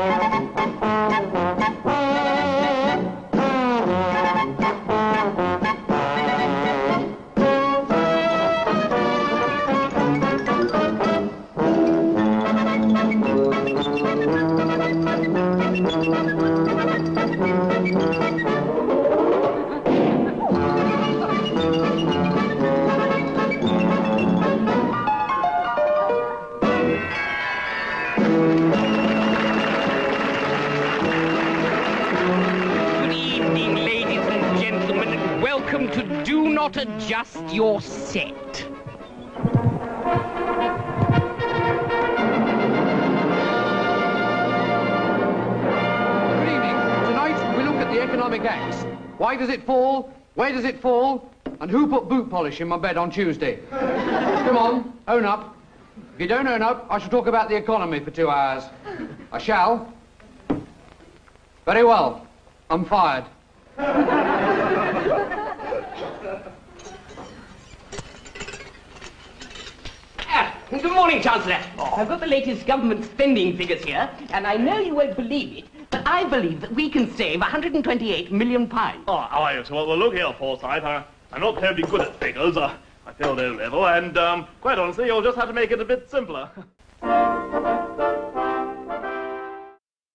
Good Welcome to Do Not Adjust Your Set. Good evening. Tonight we look at the economic X. Why does it fall? Where does it fall? And who put boot polish in my bed on Tuesday? Come on, own up. If you don't own up, I shall talk about the economy for two hours. I shall. Very well. I'm fired. Good morning, Chancellor. I've got the latest government spending figures here, and I know you won't believe it, but I believe that we can save 128 million pounds. Oh, how are you? Well, look here, Forsyth. I, I'm not terribly good at figures. Uh, I failed O level, and um, quite honestly, you'll just have to make it a bit simpler.